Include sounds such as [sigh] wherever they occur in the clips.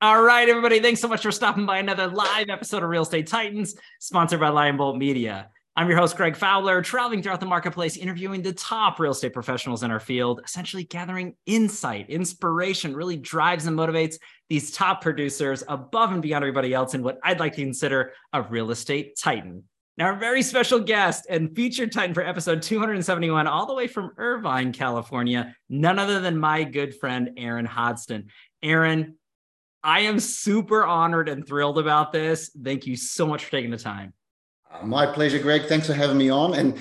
All right, everybody. Thanks so much for stopping by another live episode of Real Estate Titans, sponsored by Lion Bolt Media. I'm your host, Greg Fowler, traveling throughout the marketplace, interviewing the top real estate professionals in our field, essentially gathering insight, inspiration, really drives and motivates these top producers above and beyond everybody else in what I'd like to consider a real estate titan. Now, our very special guest and featured titan for episode 271, all the way from Irvine, California, none other than my good friend, Aaron Hodson. Aaron, I am super honored and thrilled about this. Thank you so much for taking the time. Uh, my pleasure, Greg. Thanks for having me on. And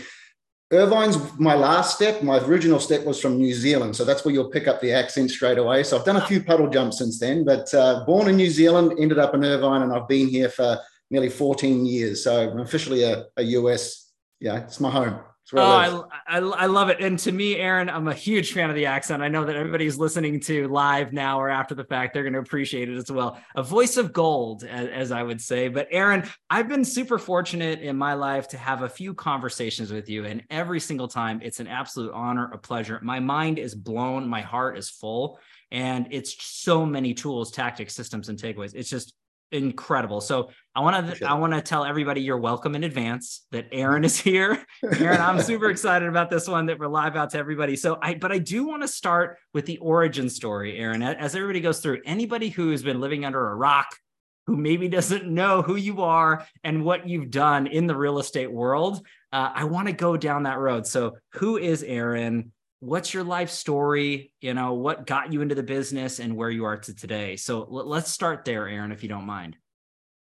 Irvine's my last step. My original step was from New Zealand. So that's where you'll pick up the accent straight away. So I've done a few puddle jumps since then, but uh, born in New Zealand, ended up in Irvine, and I've been here for nearly 14 years. So I'm officially a, a US, yeah, it's my home. Oh, I, I, I, love it. And to me, Aaron, I'm a huge fan of the accent. I know that everybody's listening to live now or after the fact, they're going to appreciate it as well. A voice of gold, as, as I would say. But Aaron, I've been super fortunate in my life to have a few conversations with you. And every single time, it's an absolute honor, a pleasure. My mind is blown, my heart is full. And it's so many tools, tactics, systems, and takeaways. It's just incredible. So I want to I want to tell everybody you're welcome in advance that Aaron is here. [laughs] Aaron, I'm super excited about this one that we're live out to everybody. So I but I do want to start with the origin story, Aaron. As everybody goes through, anybody who has been living under a rock who maybe doesn't know who you are and what you've done in the real estate world, uh, I want to go down that road. So, who is Aaron? What's your life story you know what got you into the business and where you are to today? So l- let's start there aaron if you don't mind.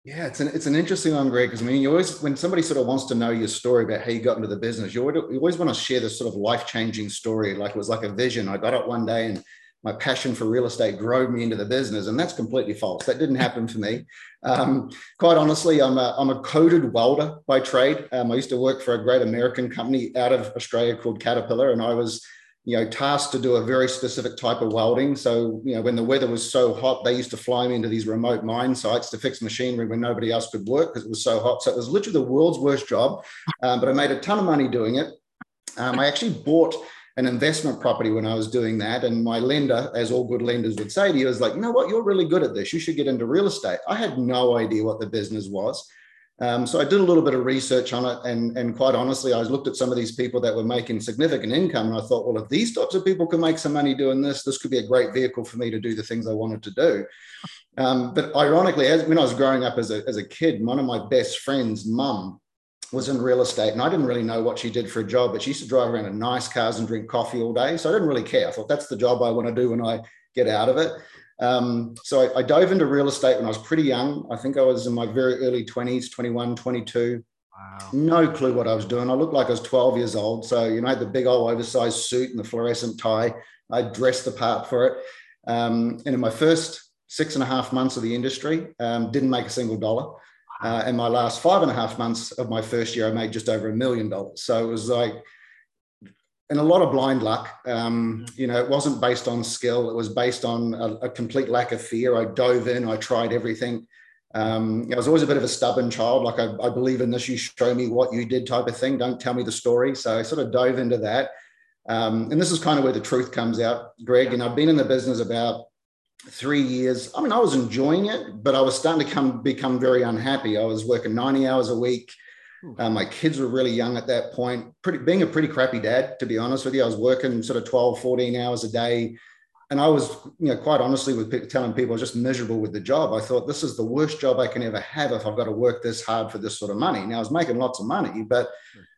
Yeah it's an it's an interesting one greg because i mean you always when somebody sort of wants to know your story about how you got into the business you always, you always want to share this sort of life-changing story like it was like a vision. I got up one day and my passion for real estate drove me into the business and that's completely false. That didn't happen for me. Um, quite honestly I'm a, I'm a coded welder by trade. Um, i used to work for a great american company out of australia called caterpillar and i was you know, tasked to do a very specific type of welding. So, you know, when the weather was so hot, they used to fly me into these remote mine sites to fix machinery when nobody else could work because it was so hot. So it was literally the world's worst job, um, but I made a ton of money doing it. Um, I actually bought an investment property when I was doing that. And my lender, as all good lenders would say to you, is like, you know what, you're really good at this. You should get into real estate. I had no idea what the business was. Um, so I did a little bit of research on it, and, and quite honestly, I looked at some of these people that were making significant income, and I thought, well, if these types of people can make some money doing this, this could be a great vehicle for me to do the things I wanted to do. Um, but ironically, as when I was growing up as a, as a kid, one of my best friends' mum was in real estate, and I didn't really know what she did for a job, but she used to drive around in nice cars and drink coffee all day. So I didn't really care. I thought that's the job I want to do when I get out of it. Um, so I, I, dove into real estate when I was pretty young. I think I was in my very early 20s, 21, 22. Wow. No clue what I was doing. I looked like I was 12 years old. So, you know, I had the big old oversized suit and the fluorescent tie. I dressed the part for it. Um, and in my first six and a half months of the industry, um, didn't make a single dollar. Uh, and my last five and a half months of my first year, I made just over a million dollars. So it was like and a lot of blind luck. Um, you know, it wasn't based on skill. It was based on a, a complete lack of fear. I dove in. I tried everything. Um, I was always a bit of a stubborn child. Like I, I, believe in this. You show me what you did, type of thing. Don't tell me the story. So I sort of dove into that. Um, and this is kind of where the truth comes out, Greg. And I've been in the business about three years. I mean, I was enjoying it, but I was starting to come become very unhappy. I was working 90 hours a week. Uh, my kids were really young at that point. Pretty, being a pretty crappy dad, to be honest with you. I was working sort of 12, 14 hours a day. And I was, you know, quite honestly, with telling people I was just miserable with the job. I thought this is the worst job I can ever have if I've got to work this hard for this sort of money. Now I was making lots of money, but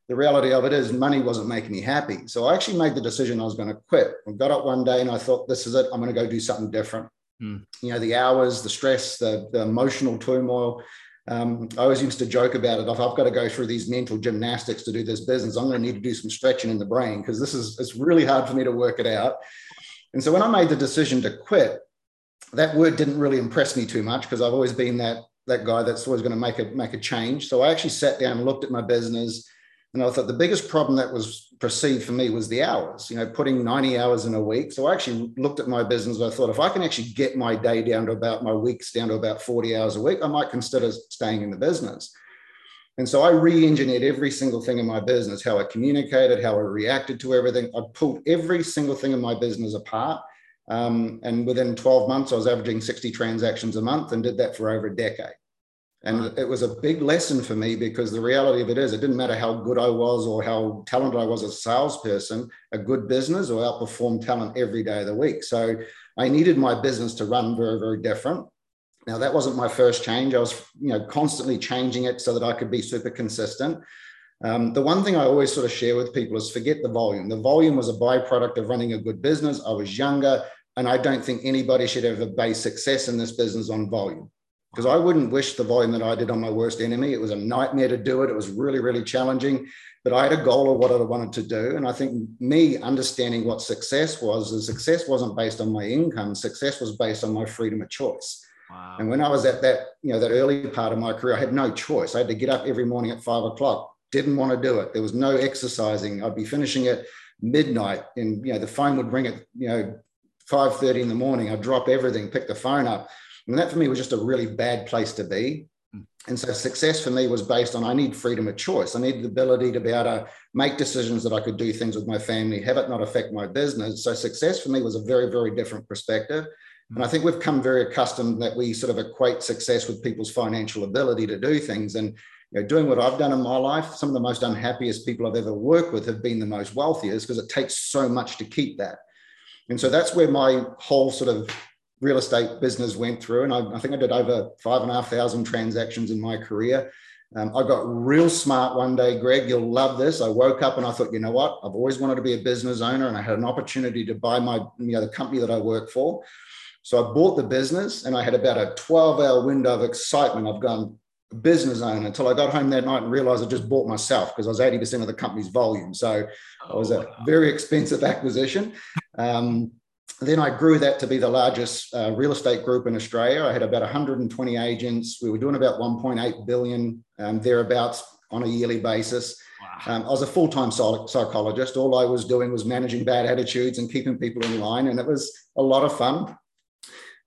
the reality of it is money wasn't making me happy. So I actually made the decision I was going to quit. I got up one day and I thought, this is it. I'm going to go do something different. Hmm. You know, the hours, the stress, the, the emotional turmoil um, I always used to joke about it. If I've got to go through these mental gymnastics to do this business, I'm going to need to do some stretching in the brain because this is it's really hard for me to work it out. And so when I made the decision to quit, that word didn't really impress me too much because I've always been that that guy that's always going to make a make a change. So I actually sat down and looked at my business and I thought the biggest problem that was perceived for me was the hours, you know, putting 90 hours in a week. So I actually looked at my business. I thought if I can actually get my day down to about my weeks down to about 40 hours a week, I might consider staying in the business. And so I re engineered every single thing in my business how I communicated, how I reacted to everything. I pulled every single thing in my business apart. Um, and within 12 months, I was averaging 60 transactions a month and did that for over a decade. And it was a big lesson for me because the reality of it is, it didn't matter how good I was or how talented I was as a salesperson, a good business will outperform talent every day of the week. So I needed my business to run very, very different. Now that wasn't my first change. I was, you know, constantly changing it so that I could be super consistent. Um, the one thing I always sort of share with people is forget the volume. The volume was a byproduct of running a good business. I was younger, and I don't think anybody should ever base success in this business on volume because I wouldn't wish the volume that I did on my worst enemy. It was a nightmare to do it. It was really, really challenging. But I had a goal of what I wanted to do. And I think me understanding what success was, the success wasn't based on my income. Success was based on my freedom of choice. Wow. And when I was at that, you know, that early part of my career, I had no choice. I had to get up every morning at five o'clock. Didn't want to do it. There was no exercising. I'd be finishing at midnight, and you know, the phone would ring at you know 5:30 in the morning. I'd drop everything, pick the phone up. And that for me was just a really bad place to be. Hmm. And so success for me was based on I need freedom of choice. I need the ability to be able to make decisions that I could do things with my family, have it not affect my business. So success for me was a very, very different perspective. And I think we've come very accustomed that we sort of equate success with people's financial ability to do things. And you know, doing what I've done in my life, some of the most unhappiest people I've ever worked with have been the most wealthiest because it takes so much to keep that. And so that's where my whole sort of real estate business went through. And I, I think I did over five and a half thousand transactions in my career. Um, I got real smart one day, Greg. You'll love this. I woke up and I thought, you know what? I've always wanted to be a business owner, and I had an opportunity to buy my, you know, the company that I work for. So I bought the business, and I had about a 12-hour window of excitement. I've gone business owner until I got home that night and realized I just bought myself because I was 80% of the company's volume. So oh, it was a very expensive acquisition. Um, then I grew that to be the largest uh, real estate group in Australia. I had about 120 agents. We were doing about 1.8 billion um, thereabouts on a yearly basis. Wow. Um, I was a full time psychologist. All I was doing was managing bad attitudes and keeping people in line, and it was a lot of fun.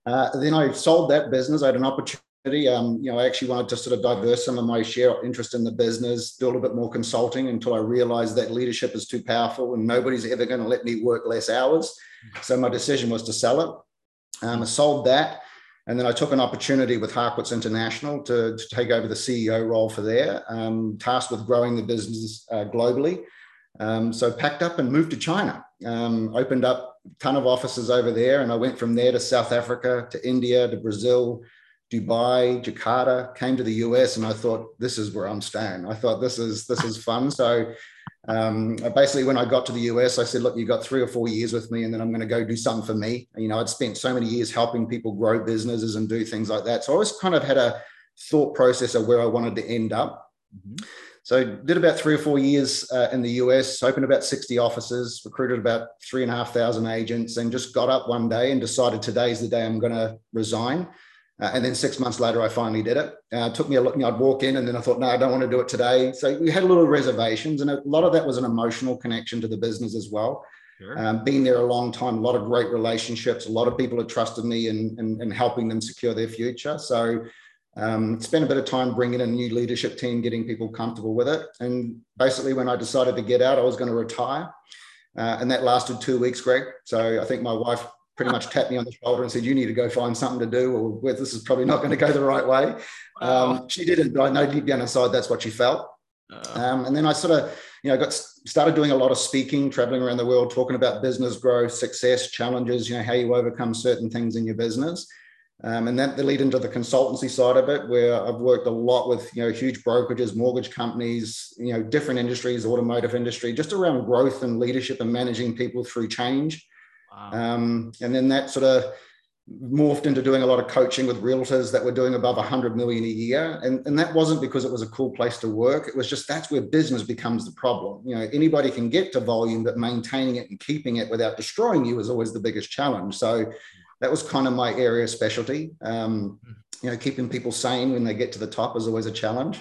Uh, then I sold that business. I had an opportunity um, you know, I actually wanted to sort of diverse some of my share interest in the business, do a little bit more consulting until I realized that leadership is too powerful and nobody's ever going to let me work less hours. So my decision was to sell it. Um, I sold that. And then I took an opportunity with Harcourts International to, to take over the CEO role for there, um, tasked with growing the business uh, globally. Um, so packed up and moved to China, um, opened up a ton of offices over there. And I went from there to South Africa, to India, to Brazil, Dubai, Jakarta, came to the US, and I thought this is where I'm staying. I thought this is this is fun. So um, basically, when I got to the US, I said, "Look, you got three or four years with me, and then I'm going to go do something for me." You know, I'd spent so many years helping people grow businesses and do things like that. So I always kind of had a thought process of where I wanted to end up. Mm-hmm. So did about three or four years uh, in the US, opened about 60 offices, recruited about three and a half thousand agents, and just got up one day and decided today's the day I'm going to resign. Uh, and then six months later, I finally did it. Uh, it took me a look, you know, I'd walk in and then I thought, no, I don't want to do it today. So we had a little reservations, and a lot of that was an emotional connection to the business as well. Sure. Um, being there a long time, a lot of great relationships, a lot of people had trusted me and in, in, in, helping them secure their future. So um, spent a bit of time bringing in a new leadership team, getting people comfortable with it. And basically, when I decided to get out, I was going to retire. Uh, and that lasted two weeks, Greg. So I think my wife pretty much tapped me on the shoulder and said, "You need to go find something to do, or this is probably not going to go the right way." Um, she didn't, but I know deep down inside that's what she felt. Uh, um, and then I sort of, you know, got started doing a lot of speaking, traveling around the world, talking about business growth, success, challenges. You know, how you overcome certain things in your business. Um, and that lead into the consultancy side of it, where I've worked a lot with you know huge brokerages, mortgage companies, you know different industries, automotive industry, just around growth and leadership and managing people through change. Wow. Um, and then that sort of morphed into doing a lot of coaching with realtors that were doing above 100 million a year. And, and that wasn't because it was a cool place to work. It was just that's where business becomes the problem. You know anybody can get to volume but maintaining it and keeping it without destroying you is always the biggest challenge. So that was kind of my area of specialty. Um, you know keeping people sane when they get to the top is always a challenge.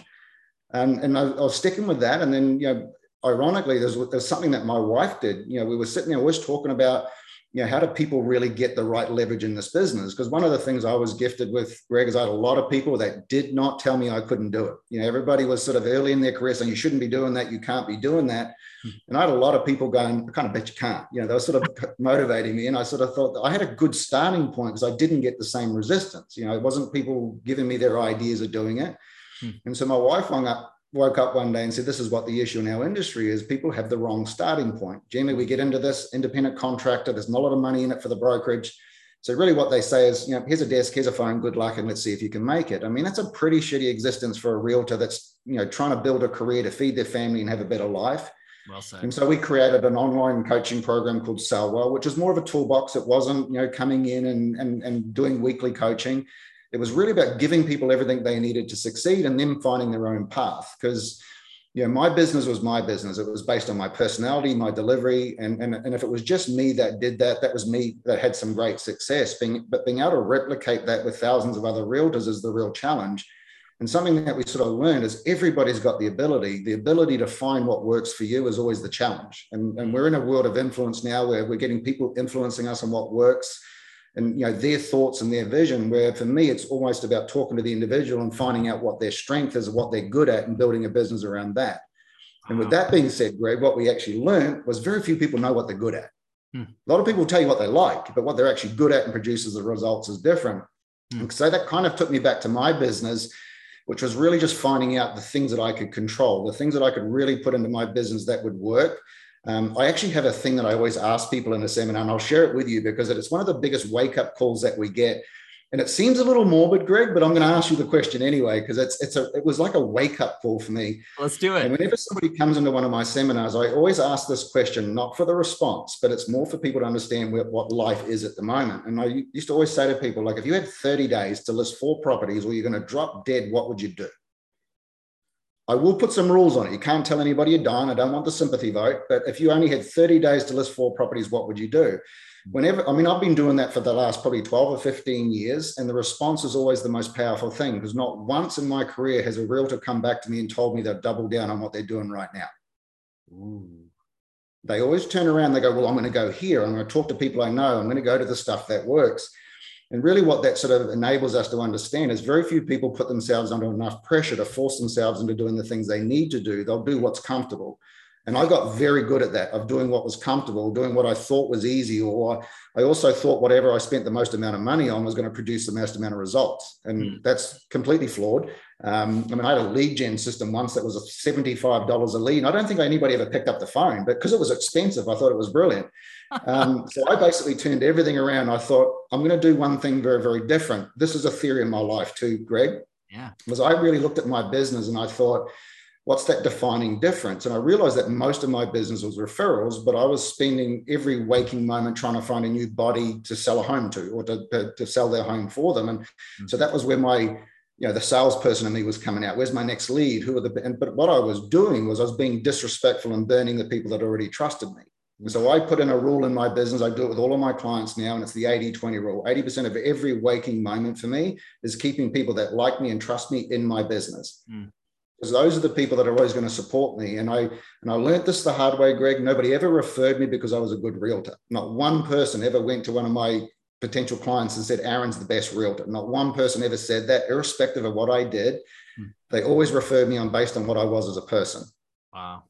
Um, and I, I was sticking with that. And then you know ironically there's, there's something that my wife did. You know we were sitting there always talking about you know, how do people really get the right leverage in this business? Because one of the things I was gifted with, Greg, is I had a lot of people that did not tell me I couldn't do it. You know, everybody was sort of early in their career saying, you shouldn't be doing that, you can't be doing that. Hmm. And I had a lot of people going, I kind of bet you can't. You know, they were sort of [laughs] motivating me. And I sort of thought I had a good starting point because I didn't get the same resistance. You know, it wasn't people giving me their ideas of doing it. Hmm. And so my wife hung up woke up one day and said, This is what the issue in our industry is. People have the wrong starting point. Generally, we get into this independent contractor, there's not a lot of money in it for the brokerage. So, really, what they say is, you know, here's a desk, here's a phone, good luck, and let's see if you can make it. I mean, that's a pretty shitty existence for a realtor that's, you know, trying to build a career to feed their family and have a better life. Well said. And so we created an online coaching program called Sell Well, which is more of a toolbox. It wasn't, you know, coming in and, and, and doing weekly coaching. It was really about giving people everything they needed to succeed and them finding their own path. Because you know, my business was my business. It was based on my personality, my delivery, and, and, and if it was just me that did that, that was me that had some great success. Being, but being able to replicate that with thousands of other realtors is the real challenge. And something that we sort of learned is everybody's got the ability. The ability to find what works for you is always the challenge. And, and we're in a world of influence now where we're getting people influencing us on what works and you know their thoughts and their vision where for me it's almost about talking to the individual and finding out what their strength is what they're good at and building a business around that and with that being said greg what we actually learned was very few people know what they're good at hmm. a lot of people tell you what they like but what they're actually good at and produces the results is different hmm. so that kind of took me back to my business which was really just finding out the things that i could control the things that i could really put into my business that would work um, I actually have a thing that I always ask people in a seminar, and I'll share it with you because it's one of the biggest wake up calls that we get. And it seems a little morbid, Greg, but I'm going to ask you the question anyway because it's it's a it was like a wake up call for me. Let's do it. And whenever somebody comes into one of my seminars, I always ask this question, not for the response, but it's more for people to understand what, what life is at the moment. And I used to always say to people, like, if you had 30 days to list four properties, or you're going to drop dead, what would you do? I will put some rules on it. You can't tell anybody you're done. I don't want the sympathy vote. But if you only had 30 days to list four properties, what would you do? Mm. Whenever, I mean, I've been doing that for the last probably 12 or 15 years, and the response is always the most powerful thing because not once in my career has a realtor come back to me and told me they've doubled down on what they're doing right now. Ooh. They always turn around, they go, Well, I'm going to go here. I'm going to talk to people I know. I'm going to go to the stuff that works. And really, what that sort of enables us to understand is very few people put themselves under enough pressure to force themselves into doing the things they need to do. They'll do what's comfortable. And I got very good at that of doing what was comfortable, doing what I thought was easy. Or I also thought whatever I spent the most amount of money on was going to produce the most amount of results. And mm. that's completely flawed. Um, I mean, I had a lead gen system once that was $75 a lead. And I don't think anybody ever picked up the phone, but because it was expensive, I thought it was brilliant. Um, so I basically turned everything around. I thought, I'm going to do one thing very, very different. This is a theory in my life too, Greg. Yeah. Was I really looked at my business and I thought, what's that defining difference? And I realized that most of my business was referrals, but I was spending every waking moment trying to find a new body to sell a home to or to, to, to sell their home for them. And mm-hmm. so that was where my, you know, the salesperson in me was coming out. Where's my next lead? Who are the, and, but what I was doing was I was being disrespectful and burning the people that already trusted me. So I put in a rule in my business. I do it with all of my clients now, and it's the 80 20 rule. 80% of every waking moment for me is keeping people that like me and trust me in my business. Mm because those are the people that are always going to support me. And I and I learned this the hard way, Greg. Nobody ever referred me because I was a good realtor. Not one person ever went to one of my potential clients and said, Aaron's the best realtor. Not one person ever said that, irrespective of what I did. Hmm. They always referred me on based on what I was as a person. Wow.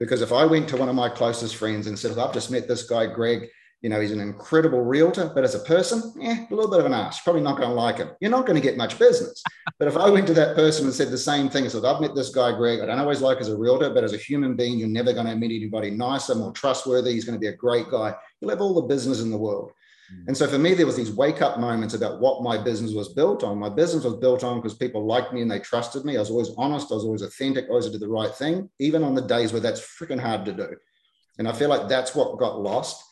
Because if I went to one of my closest friends and said, I've just met this guy, Greg, you know, he's an incredible realtor, but as a person, eh, a little bit of an ass. Probably not going to like him. You're not going to get much business. [laughs] but if I went to that person and said the same thing, said, I've met this guy, Greg. I don't always like as a realtor, but as a human being, you're never going to meet anybody nicer, more trustworthy. He's going to be a great guy. You'll have all the business in the world. And so for me, there was these wake up moments about what my business was built on. My business was built on because people liked me and they trusted me. I was always honest. I was always authentic. I always did the right thing, even on the days where that's freaking hard to do. And I feel like that's what got lost.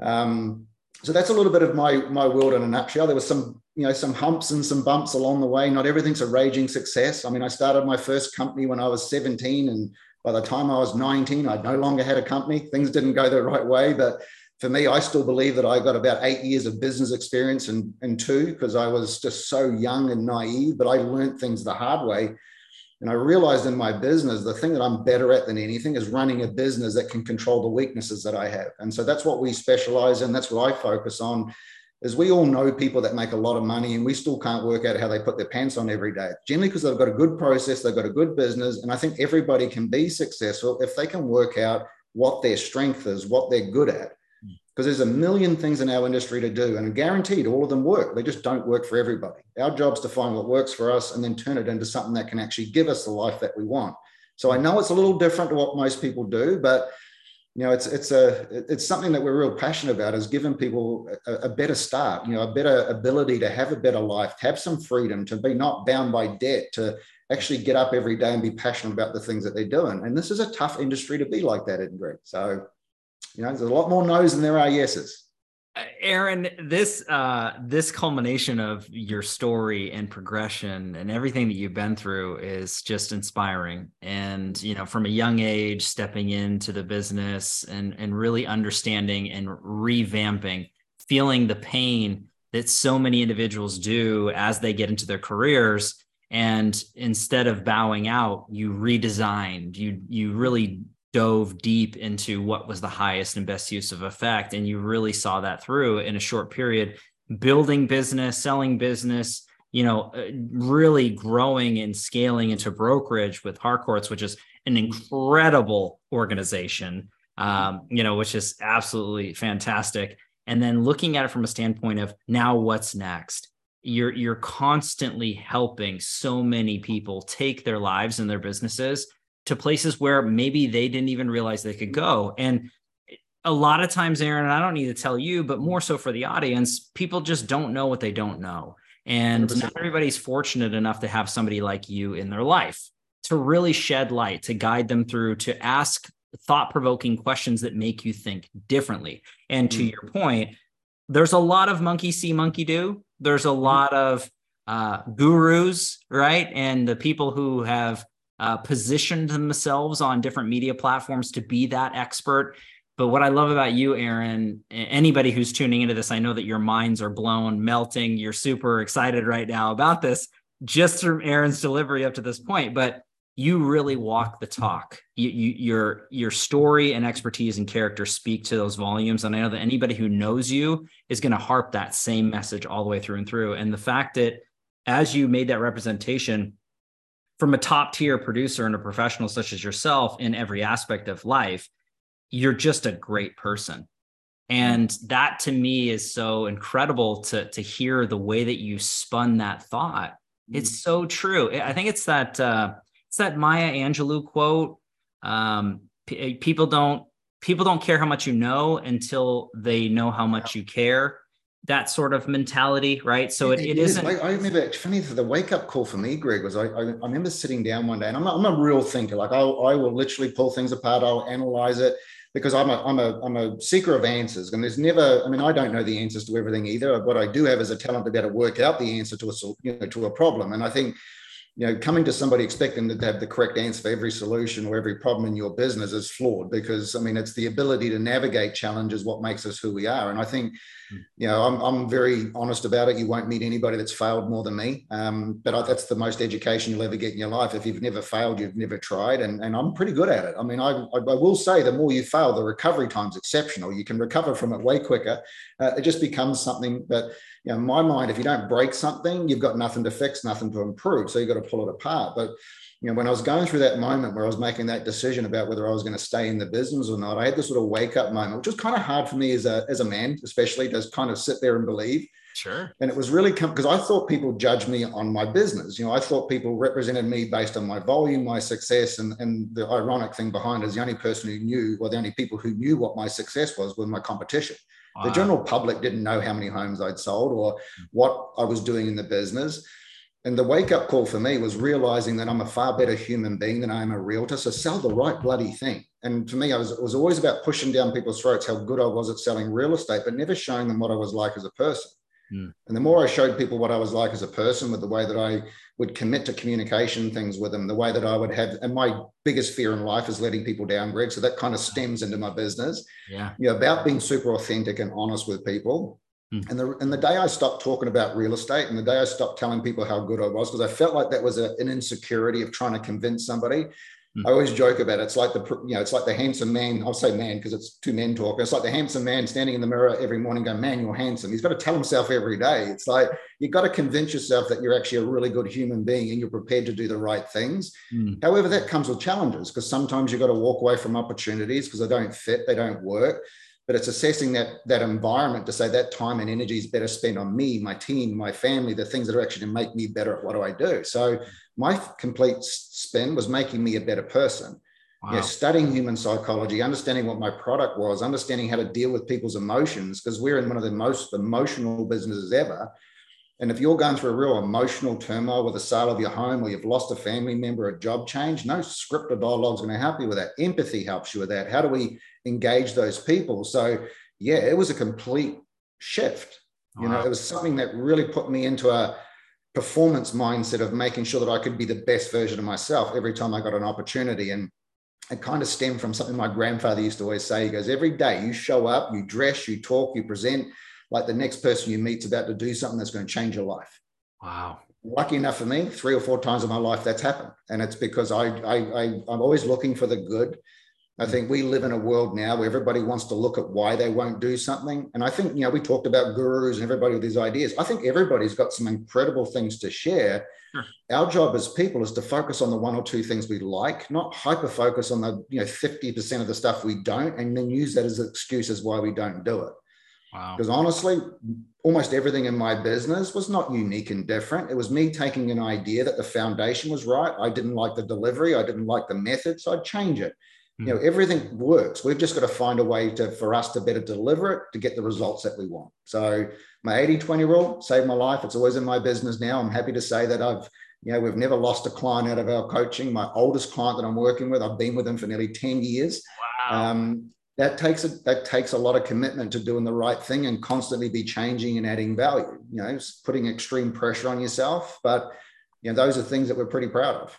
Um, so that's a little bit of my my world in a nutshell. There was some you know some humps and some bumps along the way. Not everything's a raging success. I mean, I started my first company when I was 17, and by the time I was 19, I no longer had a company. Things didn't go the right way, but for me, I still believe that I got about eight years of business experience and, and two because I was just so young and naive, but I learned things the hard way. And I realized in my business, the thing that I'm better at than anything is running a business that can control the weaknesses that I have. And so that's what we specialize in. That's what I focus on. Is we all know people that make a lot of money and we still can't work out how they put their pants on every day. Generally, because they've got a good process, they've got a good business. And I think everybody can be successful if they can work out what their strength is, what they're good at because there's a million things in our industry to do and guaranteed all of them work. They just don't work for everybody. Our job's to find what works for us and then turn it into something that can actually give us the life that we want. So i know it's a little different to what most people do but you know it's it's a it's something that we're real passionate about is giving people a, a better start you know a better ability to have a better life to have some freedom to be not bound by debt to actually get up every day and be passionate about the things that they're doing. And this is a tough industry to be like that in Greg. So you know, there's a lot more no's than there are yeses. Uh, Aaron, this uh, this culmination of your story and progression and everything that you've been through is just inspiring. And you know, from a young age, stepping into the business and and really understanding and revamping, feeling the pain that so many individuals do as they get into their careers and instead of bowing out you redesigned you you really dove deep into what was the highest and best use of effect and you really saw that through in a short period. Building business selling business you know uh, really growing and scaling into brokerage with harcourts which is an incredible organization um, you know which is absolutely fantastic. And then looking at it from a standpoint of now what's next? You're you're constantly helping so many people take their lives and their businesses to places where maybe they didn't even realize they could go. And a lot of times, Aaron, and I don't need to tell you, but more so for the audience, people just don't know what they don't know. And 100%. not everybody's fortunate enough to have somebody like you in their life to really shed light, to guide them through, to ask thought provoking questions that make you think differently. And to mm-hmm. your point, there's a lot of monkey see, monkey do. There's a mm-hmm. lot of uh, gurus, right? And the people who have uh, positioned themselves on different media platforms to be that expert. But what I love about you, Aaron, anybody who's tuning into this, I know that your minds are blown, melting. You're super excited right now about this, just from Aaron's delivery up to this point. But you really walk the talk. You, you, your your story and expertise and character speak to those volumes, and I know that anybody who knows you is going to harp that same message all the way through and through. And the fact that as you made that representation, from a top tier producer and a professional such as yourself in every aspect of life, you're just a great person. And that to me is so incredible to, to hear the way that you spun that thought. It's mm. so true. I think it's that uh, it's that Maya Angelou quote. Um, p- people don't people don't care how much you know until they know how much you care that sort of mentality, right? So it, it, it isn't. I, I remember, funny, the wake up call for me, Greg, was I, I, I remember sitting down one day and I'm a, I'm a real thinker. Like I, I will literally pull things apart, I'll analyze it because I'm a, I'm a, I'm a seeker of answers. And there's never, I mean, I don't know the answers to everything either. What I do have is a talent to be able to work out the answer to a, you know, to a problem. And I think you know, coming to somebody expecting to have the correct answer for every solution or every problem in your business is flawed because I mean, it's the ability to navigate challenges what makes us who we are. And I think, hmm. you know, I'm, I'm very honest about it. You won't meet anybody that's failed more than me. Um, but I, that's the most education you'll ever get in your life. If you've never failed, you've never tried. And, and I'm pretty good at it. I mean, I, I, I will say the more you fail, the recovery time's exceptional. You can recover from it way quicker. Uh, it just becomes something that, you know, in my mind, if you don't break something, you've got nothing to fix, nothing to improve. So you've got to pull it apart. But you know, when I was going through that moment where I was making that decision about whether I was going to stay in the business or not, I had this sort of wake up moment, which was kind of hard for me as a as a man, especially to kind of sit there and believe. Sure. And it was really because I thought people judged me on my business. You know, I thought people represented me based on my volume, my success, and and the ironic thing behind is the only person who knew, or the only people who knew what my success was, was my competition. Wow. The ah. general public didn't know how many homes I'd sold or what I was doing in the business. And the wake up call for me was realizing that I'm a far better human being than I am a realtor. So sell the right bloody thing. And for me, I was, it was always about pushing down people's throats how good I was at selling real estate, but never showing them what I was like as a person. Mm. And the more I showed people what I was like as a person with the way that I would commit to communication things with them, the way that I would have, and my biggest fear in life is letting people down, Greg. So that kind of stems into my business. Yeah. You know, about being super authentic and honest with people. Mm. And the and the day I stopped talking about real estate, and the day I stopped telling people how good I was, because I felt like that was a, an insecurity of trying to convince somebody. Mm. I always joke about it. It's like the you know, it's like the handsome man. I'll say man because it's two men talking. It's like the handsome man standing in the mirror every morning, going, "Man, you're handsome." He's got to tell himself every day. It's like you've got to convince yourself that you're actually a really good human being and you're prepared to do the right things. Mm. However, that comes with challenges because sometimes you've got to walk away from opportunities because they don't fit, they don't work but it's assessing that that environment to say that time and energy is better spent on me my team my family the things that are actually to make me better at what do i do so my complete spin was making me a better person wow. know, studying human psychology understanding what my product was understanding how to deal with people's emotions because we're in one of the most emotional businesses ever and if you're going through a real emotional turmoil with the sale of your home or you've lost a family member, a job change, no script or dialogue is going to help you with that. Empathy helps you with that. How do we engage those people? So, yeah, it was a complete shift. Wow. You know, it was something that really put me into a performance mindset of making sure that I could be the best version of myself every time I got an opportunity. And it kind of stemmed from something my grandfather used to always say. He goes, Every day you show up, you dress, you talk, you present like the next person you meet's about to do something that's going to change your life. Wow. Lucky enough for me, three or four times in my life that's happened. And it's because I, I, I I'm always looking for the good. I think we live in a world now where everybody wants to look at why they won't do something. And I think, you know, we talked about gurus and everybody with these ideas. I think everybody's got some incredible things to share. Sure. Our job as people is to focus on the one or two things we like, not hyper focus on the, you know, 50% of the stuff we don't, and then use that as excuses why we don't do it. Wow. Because honestly, almost everything in my business was not unique and different. It was me taking an idea that the foundation was right. I didn't like the delivery, I didn't like the method, so I'd change it. You know, hmm. everything works. We've just got to find a way to for us to better deliver it to get the results that we want. So my 80-20 rule saved my life. It's always in my business now. I'm happy to say that I've you know, we've never lost a client out of our coaching. My oldest client that I'm working with, I've been with them for nearly 10 years. Wow. Um, that takes a that takes a lot of commitment to doing the right thing and constantly be changing and adding value you know putting extreme pressure on yourself but you know those are things that we're pretty proud of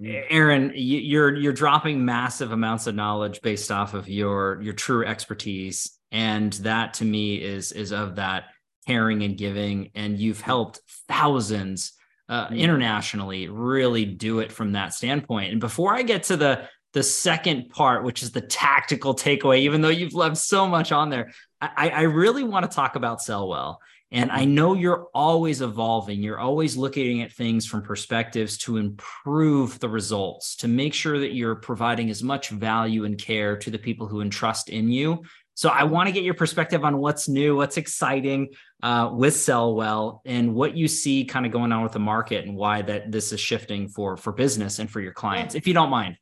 aaron you're you're dropping massive amounts of knowledge based off of your your true expertise. And that to me is is of that caring and giving. And you've helped thousands uh, mm-hmm. internationally really do it from that standpoint. And before i get to the the second part, which is the tactical takeaway, even though you've left so much on there, I, I really want to talk about Sell Well. And I know you're always evolving. You're always looking at things from perspectives to improve the results, to make sure that you're providing as much value and care to the people who entrust in you. So I want to get your perspective on what's new, what's exciting uh, with Sell Well, and what you see kind of going on with the market, and why that this is shifting for for business and for your clients, if you don't mind.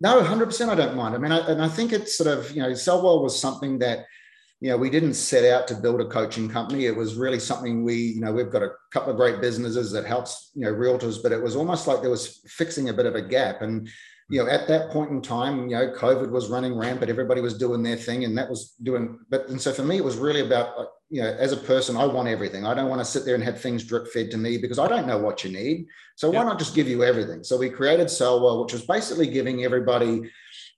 No, 100% I don't mind. I mean, I, and I think it's sort of, you know, Sell Well was something that, you know, we didn't set out to build a coaching company. It was really something we, you know, we've got a couple of great businesses that helps, you know, realtors, but it was almost like there was fixing a bit of a gap. And, you know, at that point in time, you know, COVID was running rampant, everybody was doing their thing, and that was doing, but, and so for me, it was really about, you know, as a person, I want everything. I don't want to sit there and have things drip fed to me because I don't know what you need. So why not just give you everything? So we created Sell Well, which was basically giving everybody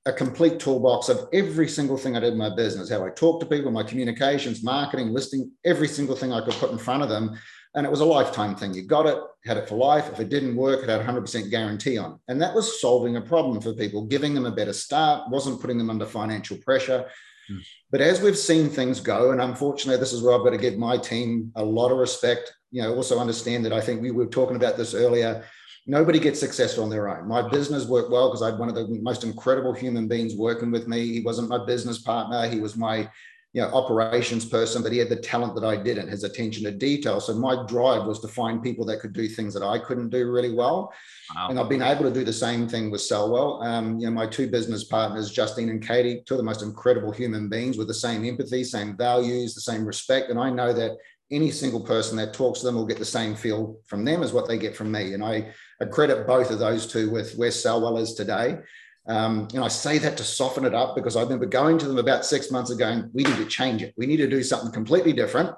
a complete toolbox of every single thing I did in my business, how I talk to people, my communications, marketing, listing, every single thing I could put in front of them and it was a lifetime thing. You got it, had it for life. If it didn't work, it had 100% guarantee on. And that was solving a problem for people, giving them a better start, wasn't putting them under financial pressure. Mm. But as we've seen things go, and unfortunately, this is where I've got to give my team a lot of respect. You know, also understand that I think we were talking about this earlier. Nobody gets successful on their own. My business worked well because I had one of the most incredible human beings working with me. He wasn't my business partner. He was my you know, operations person, but he had the talent that I didn't, his attention to detail. So my drive was to find people that could do things that I couldn't do really well. Wow. And I've been able to do the same thing with Sell Well. Um, you know, my two business partners, Justine and Katie, two of the most incredible human beings with the same empathy, same values, the same respect. And I know that any single person that talks to them will get the same feel from them as what they get from me. And I, I credit both of those two with where Sell Well is today. Um, and I say that to soften it up because I remember going to them about six months ago and we need to change it. We need to do something completely different.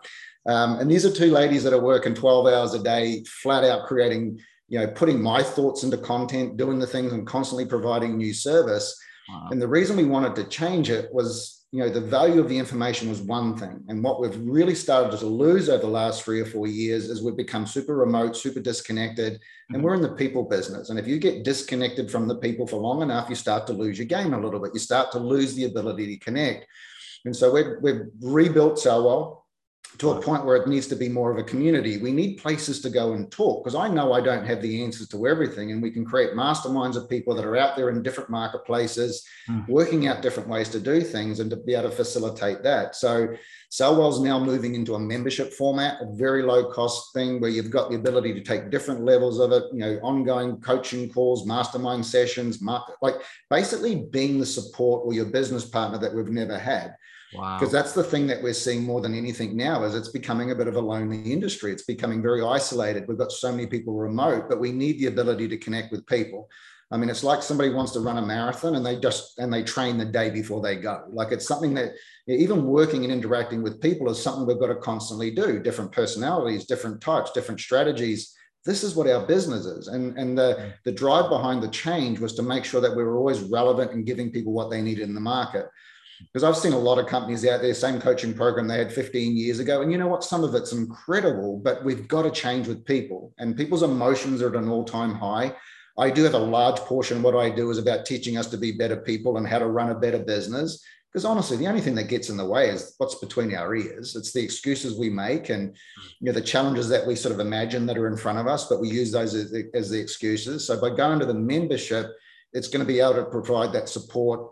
Um, and these are two ladies that are working 12 hours a day, flat out creating, you know, putting my thoughts into content, doing the things and constantly providing new service. Wow. And the reason we wanted to change it was you know the value of the information was one thing. And what we've really started to lose over the last three or four years is we've become super remote super disconnected and mm-hmm. we're in the people business. And if you get disconnected from the people for long enough you start to lose your game a little bit. You start to lose the ability to connect. And so we've, we've rebuilt Sellwell to a point where it needs to be more of a community. We need places to go and talk because I know I don't have the answers to everything. And we can create masterminds of people that are out there in different marketplaces, mm. working out different ways to do things and to be able to facilitate that. So Sellwell's now moving into a membership format, a very low cost thing where you've got the ability to take different levels of it, you know, ongoing coaching calls, mastermind sessions, market, like basically being the support or your business partner that we've never had. Wow. Because that's the thing that we're seeing more than anything now is it's becoming a bit of a lonely industry. It's becoming very isolated. We've got so many people remote, but we need the ability to connect with people. I mean, it's like somebody wants to run a marathon and they just and they train the day before they go. Like it's something that even working and interacting with people is something we've got to constantly do. Different personalities, different types, different strategies. This is what our business is. And, and the, mm. the drive behind the change was to make sure that we were always relevant and giving people what they needed in the market because I've seen a lot of companies out there, same coaching program they had 15 years ago. And you know what? Some of it's incredible, but we've got to change with people, and people's emotions are at an all time high. I do have a large portion of what I do is about teaching us to be better people and how to run a better business. Because honestly, the only thing that gets in the way is what's between our ears. It's the excuses we make and you know the challenges that we sort of imagine that are in front of us, but we use those as, as the excuses. So by going to the membership, it's going to be able to provide that support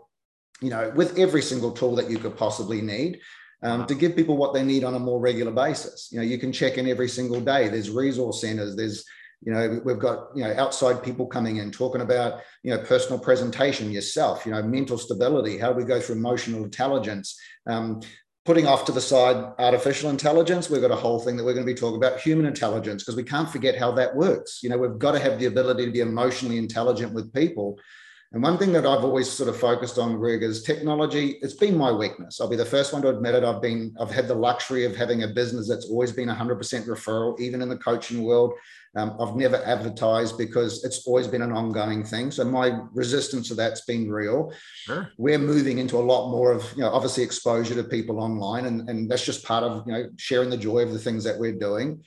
you know, with every single tool that you could possibly need. Um, to give people what they need on a more regular basis. You know, you can check in every single day. There's resource centers. There's, you know, we've got, you know, outside people coming in talking about, you know, personal presentation yourself, you know, mental stability. How do we go through emotional intelligence? Um, putting off to the side artificial intelligence, we've got a whole thing that we're going to be talking about human intelligence because we can't forget how that works. You know, we've got to have the ability to be emotionally intelligent with people and one thing that I've always sort of focused on, Greg, is technology. It's been my weakness. I'll be the first one to admit it. I've been, I've had the luxury of having a business that's always been 100% referral, even in the coaching world. Um, I've never advertised because it's always been an ongoing thing. So my resistance to that's been real. Sure. We're moving into a lot more of, you know, obviously exposure to people online, and, and that's just part of, you know, sharing the joy of the things that we're doing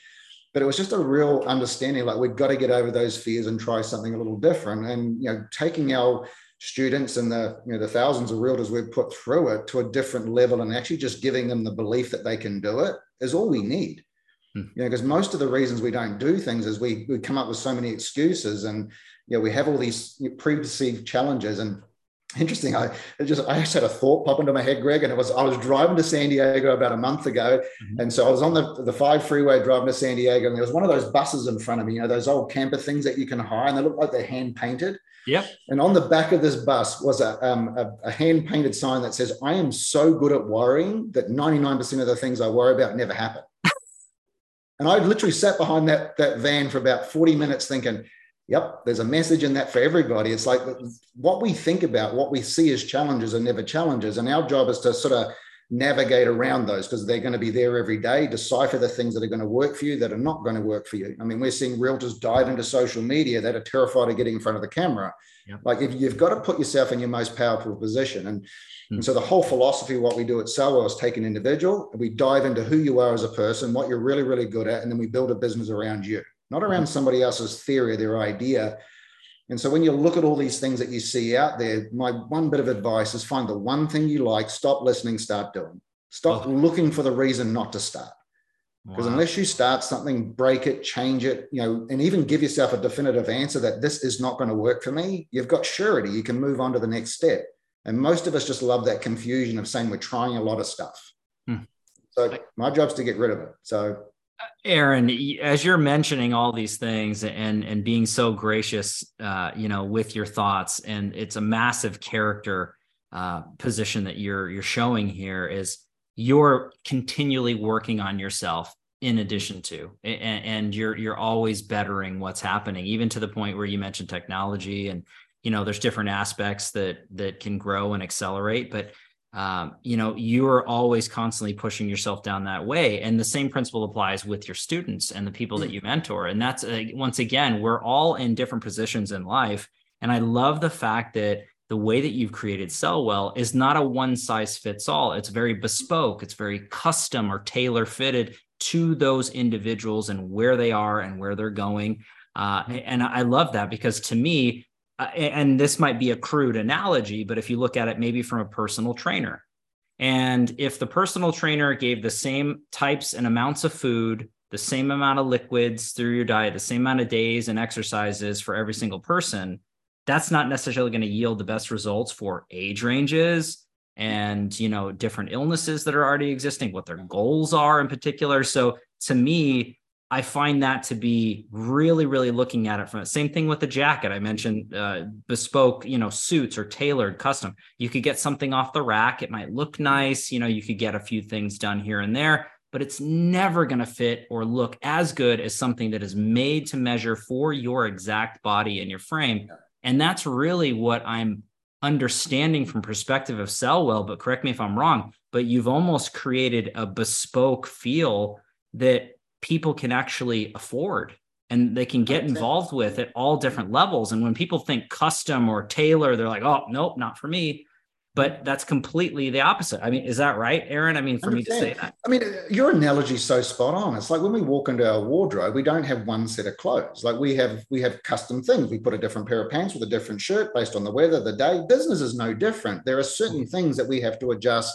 but it was just a real understanding like we've got to get over those fears and try something a little different and you know taking our students and the you know the thousands of realtors we've put through it to a different level and actually just giving them the belief that they can do it is all we need hmm. you know because most of the reasons we don't do things is we we come up with so many excuses and you know we have all these preconceived challenges and interesting. I just I just had a thought pop into my head, Greg, and it was I was driving to San Diego about a month ago, mm-hmm. and so I was on the the five freeway driving to San Diego, and there was one of those buses in front of me, you know, those old camper things that you can hire, and they look like they're hand painted. Yep. And on the back of this bus was a, um, a, a hand painted sign that says, "I am so good at worrying that ninety nine percent of the things I worry about never happen." [laughs] and I literally sat behind that that van for about forty minutes thinking Yep, there's a message in that for everybody. It's like what we think about, what we see as challenges are never challenges. And our job is to sort of navigate around those because they're going to be there every day, decipher the things that are going to work for you that are not going to work for you. I mean, we're seeing realtors dive into social media that are terrified of getting in front of the camera. Yep. Like if you've got to put yourself in your most powerful position. And, mm. and so the whole philosophy of what we do at Sellwell is take an individual and we dive into who you are as a person, what you're really, really good at, and then we build a business around you not around somebody else's theory or their idea. And so when you look at all these things that you see out there, my one bit of advice is find the one thing you like, stop listening, start doing. Stop oh. looking for the reason not to start. Because wow. unless you start something, break it, change it, you know, and even give yourself a definitive answer that this is not going to work for me, you've got surety. You can move on to the next step. And most of us just love that confusion of saying we're trying a lot of stuff. Hmm. So my job's to get rid of it. So Aaron, as you're mentioning all these things and and being so gracious, uh, you know, with your thoughts, and it's a massive character uh, position that you're you're showing here. Is you're continually working on yourself in addition to, and, and you're you're always bettering what's happening, even to the point where you mentioned technology, and you know, there's different aspects that that can grow and accelerate, but um, you know you're always constantly pushing yourself down that way and the same principle applies with your students and the people that mm. you mentor and that's uh, once again we're all in different positions in life and i love the fact that the way that you've created Sellwell is not a one size fits all. It's very bespoke, it's very custom or tailor fitted to those individuals and where they are and where they're going. Uh, and I love that because to me, uh, and this might be a crude analogy, but if you look at it maybe from a personal trainer, and if the personal trainer gave the same types and amounts of food, the same amount of liquids through your diet, the same amount of days and exercises for every single person, that's not necessarily going to yield the best results for age ranges and you know different illnesses that are already existing what their goals are in particular. So to me i find that to be really really looking at it from the same thing with the jacket. I mentioned uh, bespoke you know suits or tailored custom. You could get something off the rack. It might look nice. You know you could get a few things done here and there but it's never going to fit or look as good as something that is made to measure for your exact body and your frame. And that's really what I'm understanding from perspective of Sellwell, but correct me if I'm wrong, but you've almost created a bespoke feel that people can actually afford and they can get involved with at all different levels. And when people think custom or tailor, they're like, oh, nope, not for me but that's completely the opposite. I mean, is that right, Aaron? I mean, for me to say that. I mean, your analogy is so spot on. It's like when we walk into our wardrobe, we don't have one set of clothes. Like we have, we have custom things. We put a different pair of pants with a different shirt based on the weather, the day. Business is no different. There are certain mm-hmm. things that we have to adjust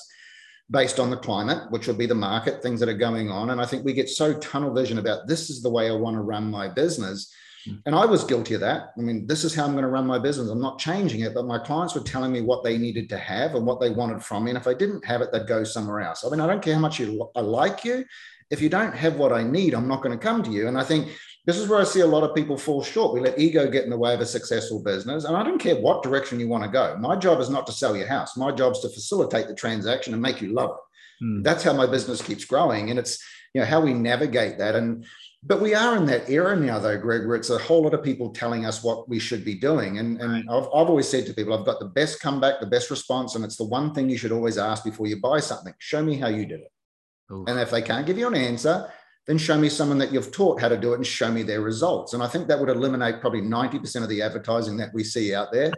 based on the climate, which will be the market, things that are going on. And I think we get so tunnel vision about this is the way I want to run my business hmm. and I was guilty of that. I mean, this is how I'm going to run my business. I'm not changing it, but my clients were telling me what they needed to have and what they wanted from me. And if I didn't have it, they'd go somewhere else. I mean, I don't care how much you I like you. If you don't have what I need, I'm not going to come to you. And I think this is where I see a lot of people fall short. We let ego get in the way of a successful business. And I don't care what direction you want to go. My job is not to sell your house. My job is to facilitate the transaction and make you love it. Hmm. That's how my business keeps growing. And it's, you know, how we navigate that. And but we are in that era now, though, Greg, where it's a whole lot of people telling us what we should be doing. And, and I've, I've always said to people, I've got the best comeback, the best response. And it's the one thing you should always ask before you buy something show me how you did it. Ooh. And if they can't give you an answer, then show me someone that you've taught how to do it and show me their results. And I think that would eliminate probably 90% of the advertising that we see out there.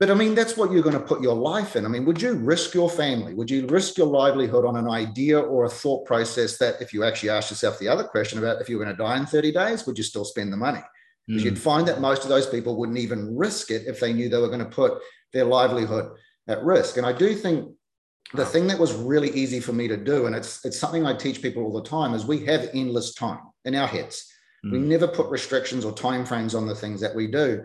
But I mean, that's what you're going to put your life in. I mean, would you risk your family? Would you risk your livelihood on an idea or a thought process that, if you actually ask yourself the other question about if you were going to die in 30 days, would you still spend the money? Because mm. you'd find that most of those people wouldn't even risk it if they knew they were going to put their livelihood at risk. And I do think the thing that was really easy for me to do, and it's it's something I teach people all the time, is we have endless time in our heads. Mm. We never put restrictions or time frames on the things that we do.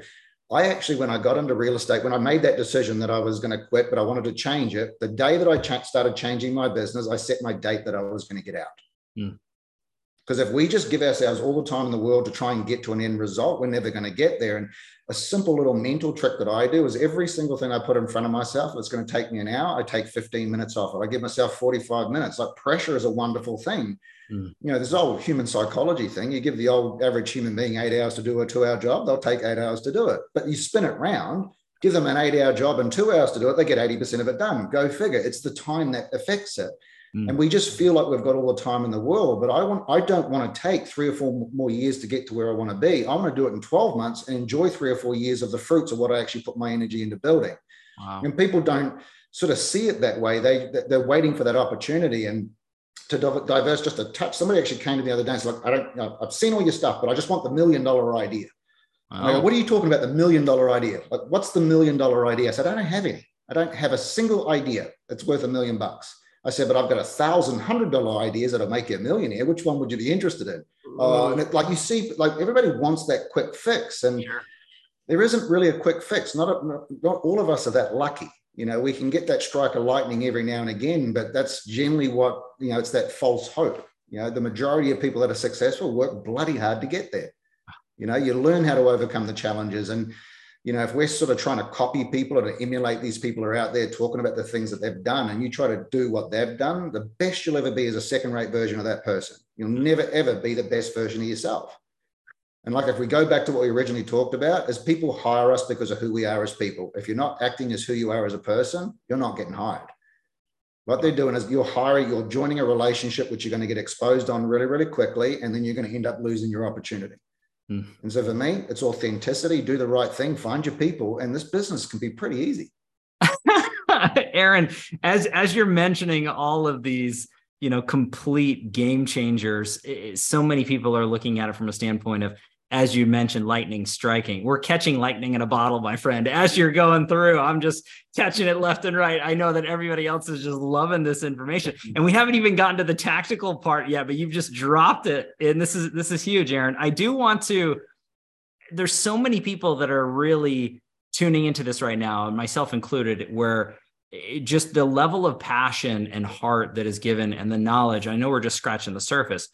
I actually, when I got into real estate, when I made that decision that I was going to quit, but I wanted to change it, the day that I ch- started changing my business, I set my date that I was going to get out. Because mm. if we just give ourselves all the time in the world to try and get to an end result, we're never going to get there. And a simple little mental trick that I do is every single thing I put in front of myself, it's going to take me an hour, I take 15 minutes off it. I give myself 45 minutes. Like pressure is a wonderful thing Mm. You know, this old human psychology thing. You give the old average human being eight hours to do a two hour job, they'll take eight hours to do it. But you spin it round, give them an eight hour job and two hours to do it, they get 80% of it done. Go figure. It's the time that affects it. Mm. And we just feel like we've got all the time in the world. But I want I don't want to take three or four more years to get to where I want to be. I want to do it in 12 months and enjoy three or four years of the fruits of what I actually put my energy into building. Wow. And people don't sort of see it that way. They they're waiting for that opportunity. And to diverse just a touch. Somebody actually came to me the other day and said, "Look, I don't know i've seen all your stuff, but I just want the million dollar idea." Wow. Go, what are you talking about? The million dollar idea? Like, what's the million dollar idea? I said, I don't have any. I don't have a single idea that's worth a million bucks. I said, but I've got a thousand hundred dollar ideas that'll make you a millionaire. Which one would you be interested in? Uh, and it, like you see, like everybody wants that quick fix, and sure. there isn't really a quick fix. Not, a, not all of us are that lucky you know, we can get that strike of lightning every now and again, but that's generally what, you know, it's that false hope. You know, the majority of people that are successful work bloody hard to get there. You know, you learn how to overcome the challenges. And, you know, if we're sort of trying to copy people or to emulate these people who are out there talking about the things that they've done and you try to do what they've done, the best you'll ever be is a second rate version of that person. You'll never, ever be the best version of yourself. And like if we go back to what we originally talked about, is people hire us because of who we are as people. If you're not acting as who you are as a person, you're not getting hired. What they're doing is you're hiring, you're joining a relationship which you're going to get exposed on really, really quickly, and then you're going to end up losing your opportunity. Mm. And so for me, it's authenticity, do the right thing, find your people, and this business can be pretty easy. [laughs] Aaron, as as you're mentioning all of these, you know, complete game changers, so many people are looking at it from a standpoint of as you mentioned, lightning striking. We're catching lightning in a bottle, my friend. As you're going through, I'm just catching it left and right. I know that everybody else is just loving this information, and we haven't even gotten to the tactical part yet. But you've just dropped it, and this is this is huge, Aaron. I do want to. There's so many people that are really tuning into this right now, and myself included, where just the level of passion and heart that is given and the knowledge. I know we're just scratching the surface,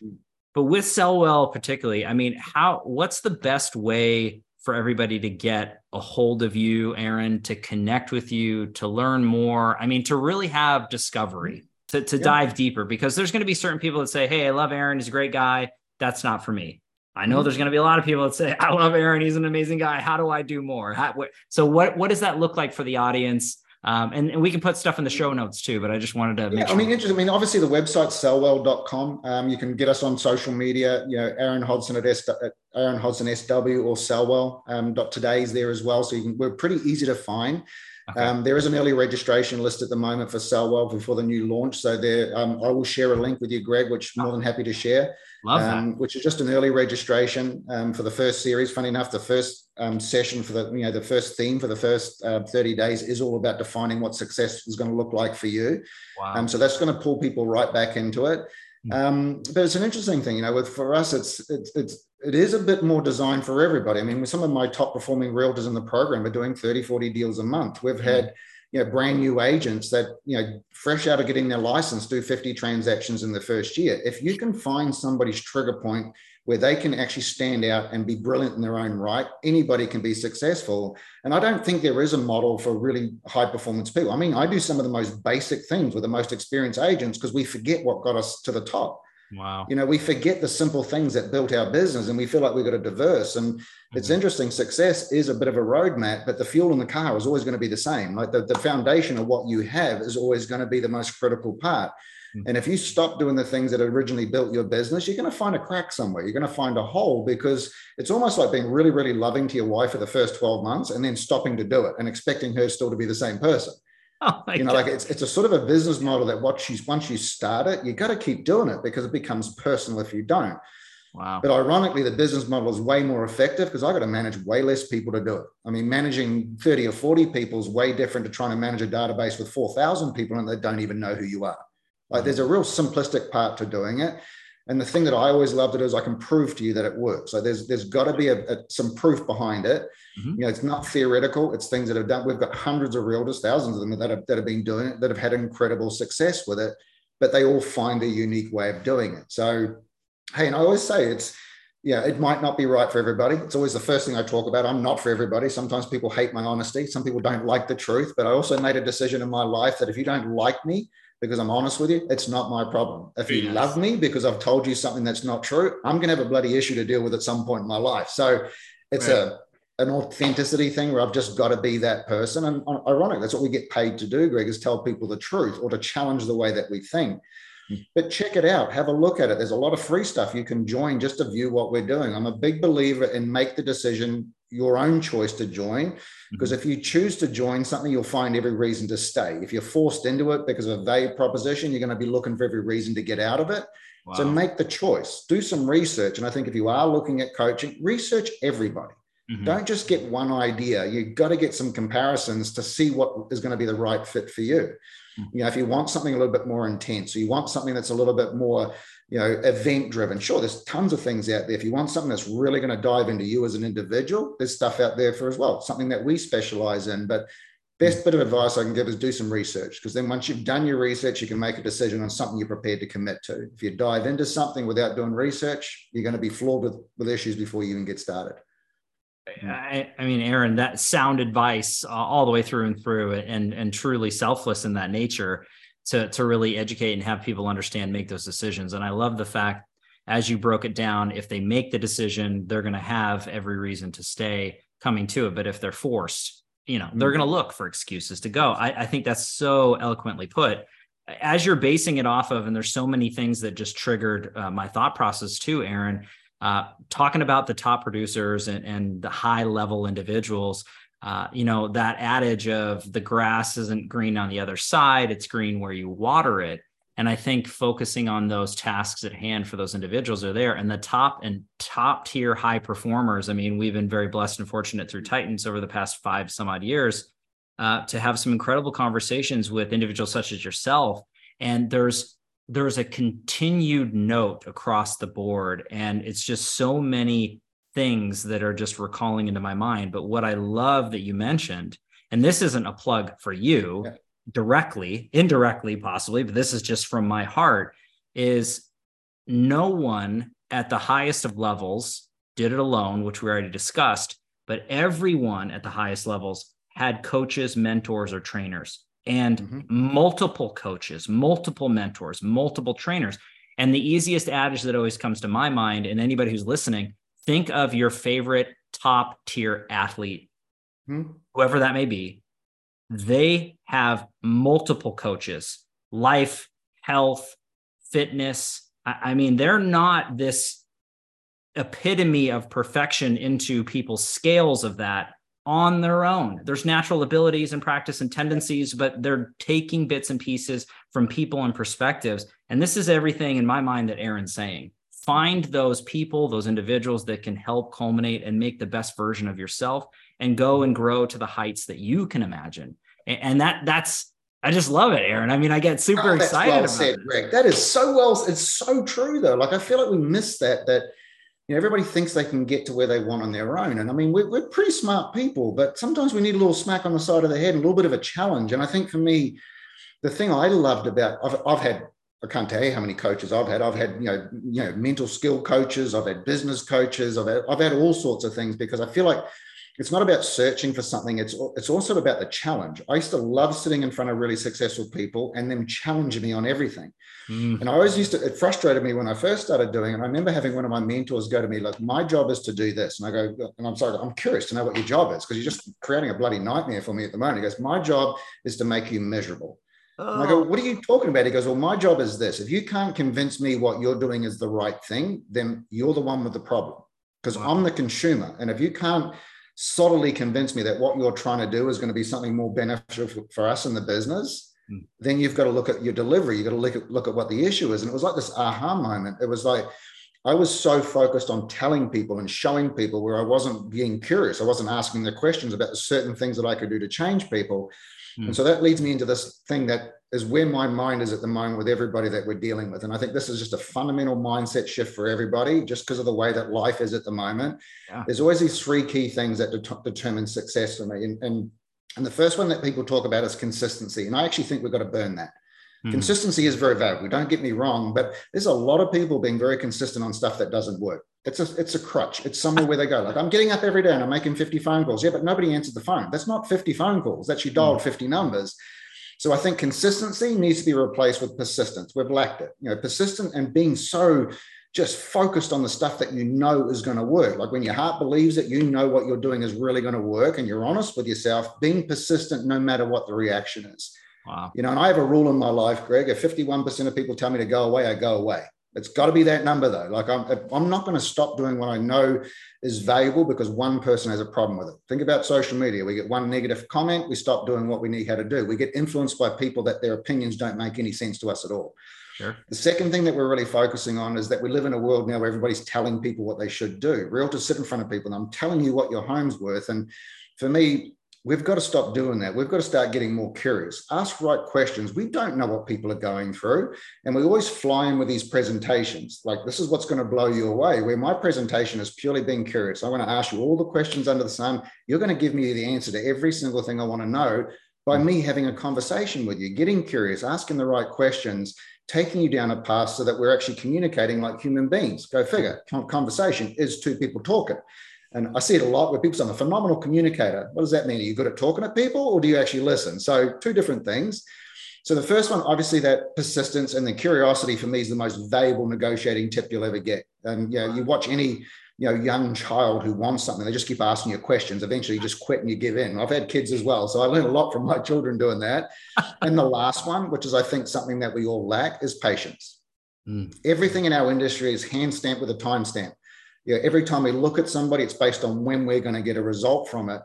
but with Sellwell particularly, I mean, how what's the best way for everybody to get a hold of you, Aaron, to connect with you, to learn more? I mean, to really have discovery, to, to yeah. dive deeper, because there's going to be certain people that say, Hey, I love Aaron, he's a great guy. That's not for me. I know mm-hmm. there's going to be a lot of people that say, I love Aaron, he's an amazing guy. How do I do more? How, what, so what, what does that look like for the audience? Um, and, and, we can put stuff in the show notes too, but I just wanted to yeah, sure. I mean, interesting. I mean, obviously the website's sellwell.com. Um, you can get us on social media, you know, Aaron Hodson at, S, at Aaron Hodson SW or Sellwell. Um, today is there as well. So you can, we're pretty easy to find. Okay. Um, there is an early registration list at the moment for Sellwell before the new launch. So there, um, I will share a link with you, Greg, which I'm more than happy to share. Love Um, which is just an early registration um, for the first series. Funny enough, the first um, session for the you know the first theme for the first uh, 30 days is all about defining what success is going to look like for you. Wow. Um, so that's going to pull people right back into it. Hmm. Um, but it's an interesting thing, you know. With for us, it's it's it's it is a bit more designed for everybody. I mean, with some of my top performing realtors in the program are doing 30, 40 deals a month. We've hmm. had you know, brand new agents that, you know, fresh out of getting their license, do 50 transactions in the first year. If you can find somebody's trigger point where they can actually stand out and be brilliant in their own right, anybody can be successful. And I don't think there is a model for really high performance people. I mean, I do some of the most basic things with the most experienced agents because we forget what got us to the top. Wow. You know, we forget the simple things that built our business and we feel like we've got a diverse. And mm-hmm. it's interesting, success is a bit of a roadmap, but the fuel in the car is always going to be the same. Like the, the foundation of what you have is always going to be the most critical part. Mm-hmm. And if you stop doing the things that originally built your business, you're going to find a crack somewhere. You're going to find a hole because it's almost like being really, really loving to your wife for the first 12 months and then stopping to do it and expecting her still to be the same person. [laughs] Oh you know, God. like it's it's a sort of a business model that once you once you start it, you got to keep doing it because it becomes personal if you don't. Wow. But ironically, the business model is way more effective because I got to manage way less people to do it. I mean, managing 30 or 40 people is way different to trying to manage a database with 4,000 people and they don't even know who you are. Like there's a real simplistic part to doing it. And the thing that I always love to do is I can prove to you that it works. So there's there's got to be a, a, some proof behind it. Mm-hmm. You know, it's not theoretical. It's things that have done. We've got hundreds of realtors, thousands of them that have, that have been doing it, that have had incredible success with it. But they all find a unique way of doing it. So, hey, and I always say it's yeah, it might not be right for everybody. It's always the first thing I talk about. I'm not for everybody. Sometimes people hate my honesty. Some people don't like the truth. But I also made a decision in my life that if you don't like me, because I'm honest with you, it's not my problem. If you yes. love me because I've told you something that's not true, I'm going to have a bloody issue to deal with at some point in my life. So it's a an authenticity thing where I've just got to be that person. And ironic, that's what we get paid to do, Greg, is tell people the truth or to challenge the way that we think. But check it out, have a look at it. There's a lot of free stuff you can join just to view what we're doing. I'm a big believer in make the decision your own choice to join. Because mm-hmm. if you choose to join something, you'll find every reason to stay. If you're forced into it because of a value proposition, you're going to be looking for every reason to get out of it. Wow. So make the choice, do some research. And I think if you are looking at coaching, research everybody. Mm-hmm. Don't just get one idea. You've got to get some comparisons to see what is going to be the right fit for you. You know, if you want something a little bit more intense, or you want something that's a little bit more you know, event driven. Sure, there's tons of things out there. If you want something that's really going to dive into you as an individual, there's stuff out there for as well, something that we specialize in. But best bit of advice I can give is do some research because then once you've done your research, you can make a decision on something you're prepared to commit to. If you dive into something without doing research, you're going to be flawed with, with issues before you even get started. I, I mean, Aaron, that sound advice uh, all the way through and through, and and truly selfless in that nature to to really educate and have people understand make those decisions. And i love the fact as you broke it down if they make the decision they're going to have every reason to stay coming to it. But if they're forced you know they're mm-hmm. going to look for excuses to go. I, I think that's so eloquently put. As you're basing it off of and there's so many things that just triggered uh, my thought process too aaron uh, talking about the top producers and, and the high level individuals, uh, you know, that adage of the grass isn't green on the other side, it's green where you water it. And I think focusing on those tasks at hand for those individuals are there. And the top and top tier high performers, I mean, we've been very blessed and fortunate through Titans over the past five some odd years uh, to have some incredible conversations with individuals such as yourself. And there's there's a continued note across the board, and it's just so many things that are just recalling into my mind. But what I love that you mentioned, and this isn't a plug for you yeah. directly, indirectly, possibly, but this is just from my heart, is no one at the highest of levels did it alone, which we already discussed, but everyone at the highest levels had coaches, mentors, or trainers, and mm-hmm. multiple coaches, multiple mentors, multiple trainers. And the easiest adage that always comes to my mind, and anybody who's listening, think of your favorite top tier athlete, mm-hmm. whoever that may be. They have multiple coaches, life, health, fitness. I, I mean, they're not this epitome of perfection into people's scales of that on their own. There's natural abilities and practice and tendencies, but they're taking bits and pieces from people and perspectives. And this is everything in my mind that Aaron's saying. Find those people, those individuals that can help culminate and make the best version of yourself and go and grow to the heights that you can imagine. And that that's I just love it, Aaron. I mean, I get super oh, excited. Well said, Greg. That is so well. It's so true, though. Like I feel like we miss that. That you know, everybody thinks they can get to where they want on their own. And I mean, we're, we're pretty smart people, but sometimes we need a little smack on the side of the head, a little bit of a challenge. And I think for me, the thing I loved about I've, I've had I can't tell you how many coaches I've had. I've had you know you know mental skill coaches. I've had business coaches. I've had, I've had all sorts of things because I feel like it's not about searching for something. It's it's also about the challenge. I used to love sitting in front of really successful people and them challenging me on everything. Mm. And I always used to. It frustrated me when I first started doing it. I remember having one of my mentors go to me like, "My job is to do this," and I go, "And I'm sorry, I'm curious to know what your job is because you're just creating a bloody nightmare for me at the moment." He goes, "My job is to make you miserable." Oh. And I go, oh. "What are you talking about?" He goes, "Well, my job is this. If you can't convince me what you're doing is the right thing, then you're the one with the problem." Because wow. I'm the consumer, and if you can't subtly convince me that what you're trying to do is going to be something more beneficial for, for us in the business, mm. then you've got to look at your delivery. You've got to look at, look at what the issue is. And it was like this aha moment. It was like, I was so focused on telling people and showing people where I wasn't being curious. I wasn't asking the questions about the certain things that I could do to change people. Mm. And so that leads me into this thing that is where my mind is at the moment with everybody that we're dealing with. And I think this is just a fundamental mindset shift for everybody, just because of the way that life is at the moment. Yeah. There's always these three key things that det- determine success for me. And, and, and the first one that people talk about is consistency. And I actually think we've got to burn that. Mm. Consistency is very valuable. Don't get me wrong, but there's a lot of people being very consistent on stuff that doesn't work. It's a it's a crutch. It's somewhere where they go. Like I'm getting up every day and I'm making 50 phone calls. Yeah, but nobody answered the phone. That's not 50 phone calls. That's you dialed mm. 50 numbers. So I think consistency needs to be replaced with persistence. We've lacked it. You know, persistent and being so just focused on the stuff that you know is going to work. Like when your heart believes it, you know what you're doing is really going to work and you're honest with yourself, being persistent no matter what the reaction is. Wow. You know, and I have a rule in my life, Greg. If 51% of people tell me to go away, I go away. It's got to be that number though. Like I'm, I'm not going to stop doing what I know is valuable because one person has a problem with it. Think about social media. We get one negative comment, we stop doing what we need how to do. We get influenced by people that their opinions don't make any sense to us at all. Sure. The second thing that we're really focusing on is that we live in a world now where everybody's telling people what they should do. Realtors sit in front of people and I'm telling you what your home's worth. And for me, We've got to stop doing that. We've got to start getting more curious. Ask right questions. We don't know what people are going through. And we always fly in with these presentations like, this is what's going to blow you away. Where my presentation is purely being curious. I want to ask you all the questions under the sun. You're going to give me the answer to every single thing I want to know by me having a conversation with you, getting curious, asking the right questions, taking you down a path so that we're actually communicating like human beings. Go figure. Conversation is two people talking. And I see it a lot where people say, I'm a phenomenal communicator. What does that mean? Are you good at talking to people or do you actually listen? So, two different things. So, the first one, obviously, that persistence and the curiosity for me is the most valuable negotiating tip you'll ever get. And you, know, you watch any you know young child who wants something they just keep asking you questions eventually you just quit and you give in i've had kids as well so i learned a lot from my children doing that [laughs] and the last one which is i think something that we all lack is patience mm. everything in our industry is hand stamped with a timestamp You know, every time we look at somebody, it's based on when we're going to get a result from it.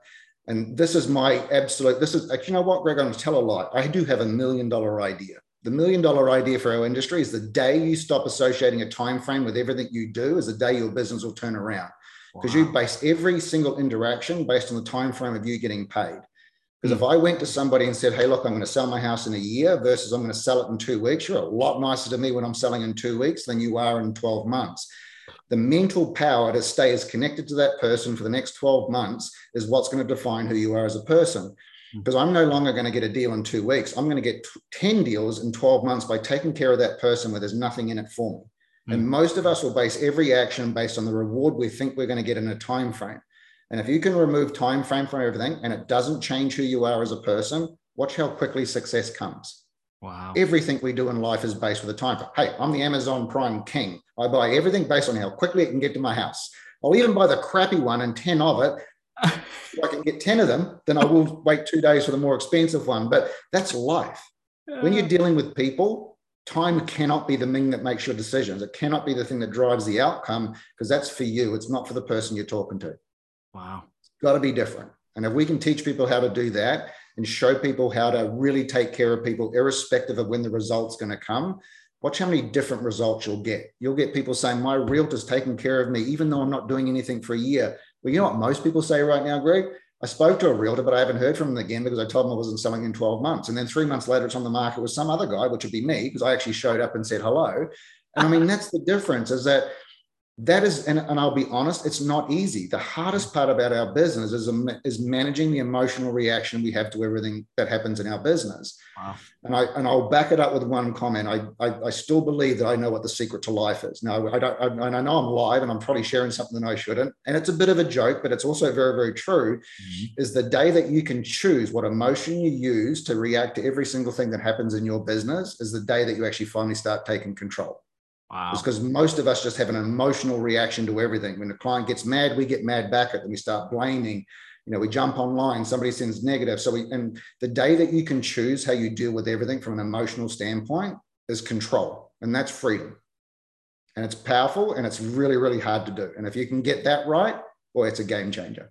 And this is my absolute, this is, you know what, Greg, I'm going to tell a lie. I do have a million dollar idea. The million dollar idea for our industry is the day you stop associating a time frame with everything you do is the day your business will turn around. Because wow. you base every single interaction based on the time frame of you getting paid. Because if hmm. I went to somebody and said, hey, look, I'm going to sell my house in a year versus I'm going to sell it in two weeks, you're a lot nicer to me when I'm selling in two weeks than you are in 12 months. The mental power to stay as connected to that person for the next 12 months is what's going to define who you are as a person. Because hmm. I'm no longer going to get a deal in two weeks. I'm going to get 10 deals in 12 months by taking care of that person where there's nothing in it for me. Mm. And most of us will base every action based on the reward we think we're going to get in a time frame. And if you can remove time frame from everything and it doesn't change who you are as a person, watch how quickly success comes. Wow. Everything we do in life is based with a time frame. Hey, I'm the Amazon Prime king. I buy everything based on how quickly it can get to my house. I'll even buy the crappy one and 10 of it. [laughs] if I can get 10 of them, then I will wait two days for the more expensive one. But that's life. When you're uh. dealing with people, time cannot be the thing that makes your decisions. It cannot be the thing that drives the outcome because that's for you. It's not for the person you're talking to. Wow. It's got to be different. And if we can teach people how to do that and show people how to really take care of people, irrespective of when the result's going to come, watch how many different results you'll get. You'll get people saying, My realtor's taking care of me, even though I'm not doing anything for a year. Well, you know what most people say right now, Greg? I spoke to a realtor, but I haven't heard from them again because I told them I wasn't selling in 12 months. And then three months later, it's on the market with some other guy, which would be me, because I actually showed up and said hello. And I mean, that's the difference is that that is and, and i'll be honest it's not easy. The hardest part about our business is, is managing the emotional reaction we have to everything that happens in our business. Wow. and i and i'll back it up with one comment. I, I, I still believe that i know what the secret to life is. Now i don't I, I know i'm live and i'm probably sharing something that i shouldn't. And it's a bit of a joke but it's also very very true mm-hmm. is the day that you can choose what emotion you use to react to every single thing that happens in your business is the day that you actually finally start taking control Wow. It's because most of us just have an emotional reaction to everything. When the client gets mad, we get mad back at them. We start blaming. You know, we jump online, somebody sends negative. So we and the day that you can choose how you deal with everything from an emotional standpoint is control. And that's freedom. And it's powerful and it's really, really hard to do. And if you can get that right, boy, it's a game changer.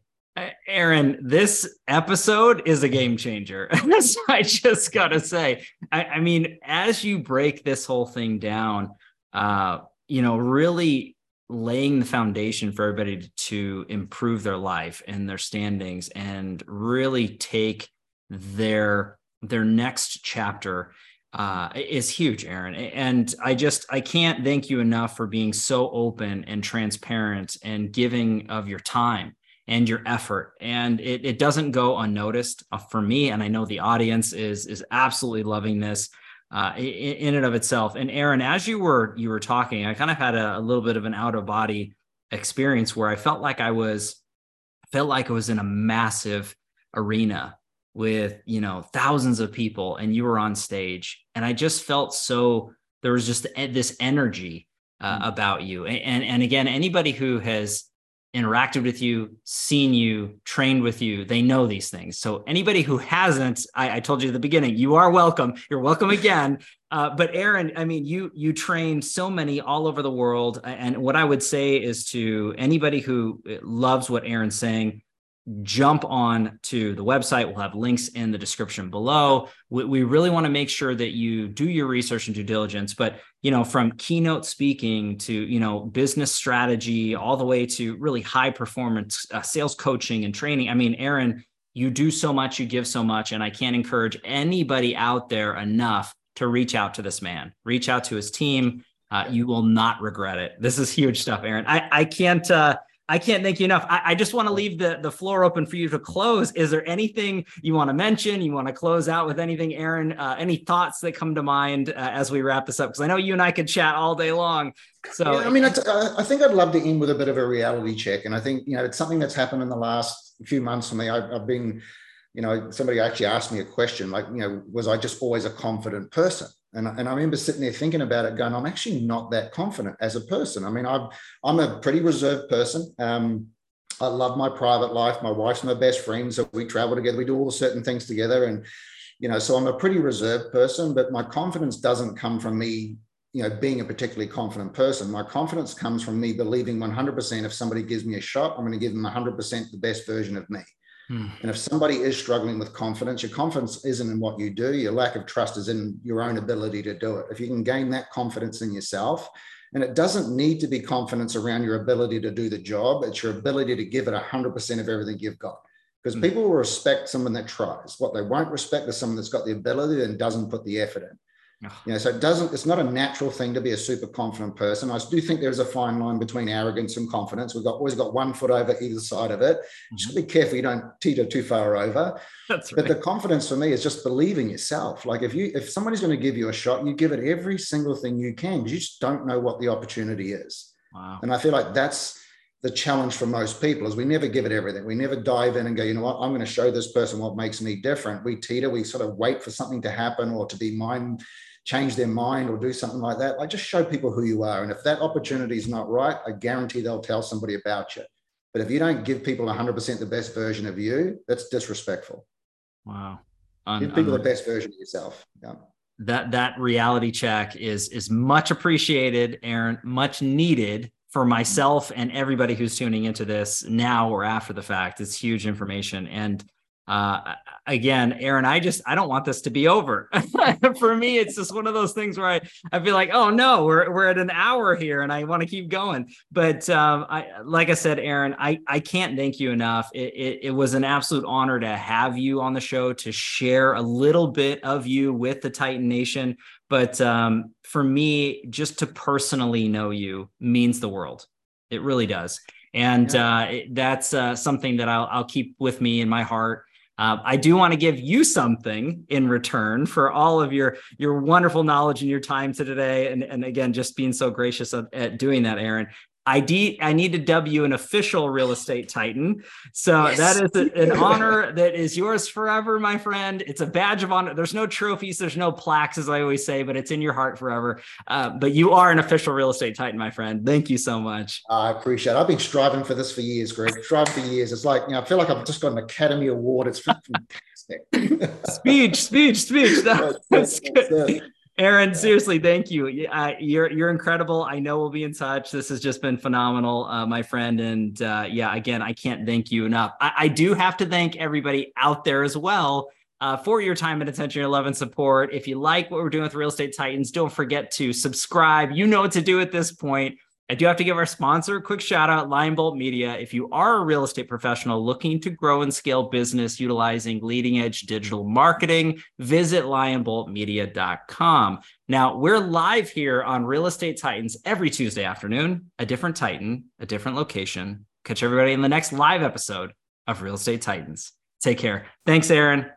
Aaron, this episode is a game changer. [laughs] I just gotta say. I, I mean, as you break this whole thing down, uh, you know, really laying the foundation for everybody to improve their life and their standings and really take their their next chapter uh, is huge, Aaron. And I just I can't thank you enough for being so open and transparent and giving of your time and your effort. And it, it doesn't go unnoticed uh, for me. And I know the audience is is absolutely loving this uh, in, in and of itself. And Aaron, as you were you were talking, I kind of had a, a little bit of an out of body experience where I felt like I was felt like I was in a massive arena with you know thousands of people, and you were on stage, and I just felt so there was just this energy uh, mm-hmm. about you. And and again, anybody who has interacted with you, seen you, trained with you, they know these things. So anybody who hasn't, I, I told you at the beginning, you are welcome. You're welcome again. [laughs] Uh, but Aaron, I mean, you you train so many all over the world, and what I would say is to anybody who loves what Aaron's saying, jump on to the website. We'll have links in the description below. We, we, really want to make sure that you do your research and due diligence. But you know, from keynote speaking to you know business strategy, all the way to really high performance uh, sales coaching and training. I mean, Aaron, you do so much, you give so much, and I can't encourage anybody out there enough to reach out to this man. Reach out to his team. Uh, you will not regret it. This is huge stuff, Aaron. I I can't. Uh, I can't thank you enough. I, I, just want to leave the, the floor open for you to close. Is there anything you want to mention? You want to close out with anything, Aaron? Uh, any thoughts that come to mind uh, as we wrap this up? Because I know you and I could chat all day long. So, yeah, I mean, I think I'd love to end with a bit of a reality check. And I think, you know, it's something that's happened in the last few months for me. I've, I've been, you know, somebody actually asked me a question like, you know, was I just always a confident person? And, and I remember sitting there thinking about it, going, I'm actually not that confident as a person. I mean, I'm, I'm a pretty reserved person. Um, I love my private life. My wife's my best friend. So we travel together, we do all certain things together. And, you know, so I'm a pretty reserved person, but my confidence doesn't come from me you know being a particularly confident person my confidence comes from me believing 100% if somebody gives me a shot i'm going to give them 100% the best version of me hmm. and if somebody is struggling with confidence your confidence isn't in what you do your lack of trust is in your own ability to do it if you can gain that confidence in yourself and it doesn't need to be confidence around your ability to do the job it's your ability to give it 100% of everything you've got because hmm. people will respect someone that tries what they won't respect is someone that's got the ability and doesn't put the effort in you know, so it doesn't, it's not a natural thing to be a super confident person. I do think there's a fine line between arrogance and confidence. We've got always got one foot over either side of it. Mm-hmm. Just be careful you don't teeter too far over. That's right. But the confidence for me is just believing yourself. Like if you if somebody's going to give you a shot, you give it every single thing you can because you just don't know what the opportunity is. Wow. And I feel like that's the challenge for most people is we never give it everything. We never dive in and go, you know what, I'm going to show this person what makes me different. We teeter, we sort of wait for something to happen or to be mind change their mind or do something like that. Like just show people who you are. And if that opportunity is not right, I guarantee they'll tell somebody about you. But if you don't give people 100% the best version of you, that's disrespectful. Wow. Un- give people un- the best version of yourself. Yeah. That that reality check is is much appreciated, Aaron, much needed for myself and everybody who's tuning into this now or after the fact. It's huge information. And uh, again, Aaron, I just I don't want this to be over. [laughs] For me, it's just one of those things where I, I feel like, oh no, we're we're at an hour here and I want to keep going. But um, I like I said, Aaron, I I can't thank you enough. It, it, it was an absolute honor to have you on the show to share a little bit of you with the Titan Nation. But um, for me, just to personally know you means the world. It really does. And yeah. uh, that's uh, something that I'll, I'll keep with me in my heart. Uh, I do want to give you something in return for all of your your wonderful knowledge and your time to today, and and again, just being so gracious at doing that, Aaron. I, de- I need to dub you an official real estate titan. So yes. that is a, an [laughs] honor that is yours forever, my friend. It's a badge of honor. There's no trophies, there's no plaques, as I always say, but it's in your heart forever. Uh, but you are an official real estate titan, my friend. Thank you so much. I appreciate it. I've been striving for this for years, Greg. Striving for years. It's like, you know, I feel like I've just got an Academy Award. It's fantastic. [laughs] speech, speech, speech. [laughs] That, that's good. Aaron, seriously, thank you. Uh, you're you're incredible. I know we'll be in touch. This has just been phenomenal, uh, my friend. And uh, yeah, again, I can't thank you enough. I, I, do have to thank everybody out there as well uh, for your time and attention, your love and support. If you like what we're doing with Real Estate Titans, don't forget to subscribe. You know what to do at this point. I do have to give our sponsor a quick shout out, Lion Bolt Media. If you are a real estate professional looking to grow and scale business utilizing leading edge digital marketing, visit lionboltmedia.com. Now, we're live here on Real Estate Titans every Tuesday afternoon, a different Titan, a different location. Catch everybody in the next live episode of Real Estate Titans. Take care. Thanks, Aaron.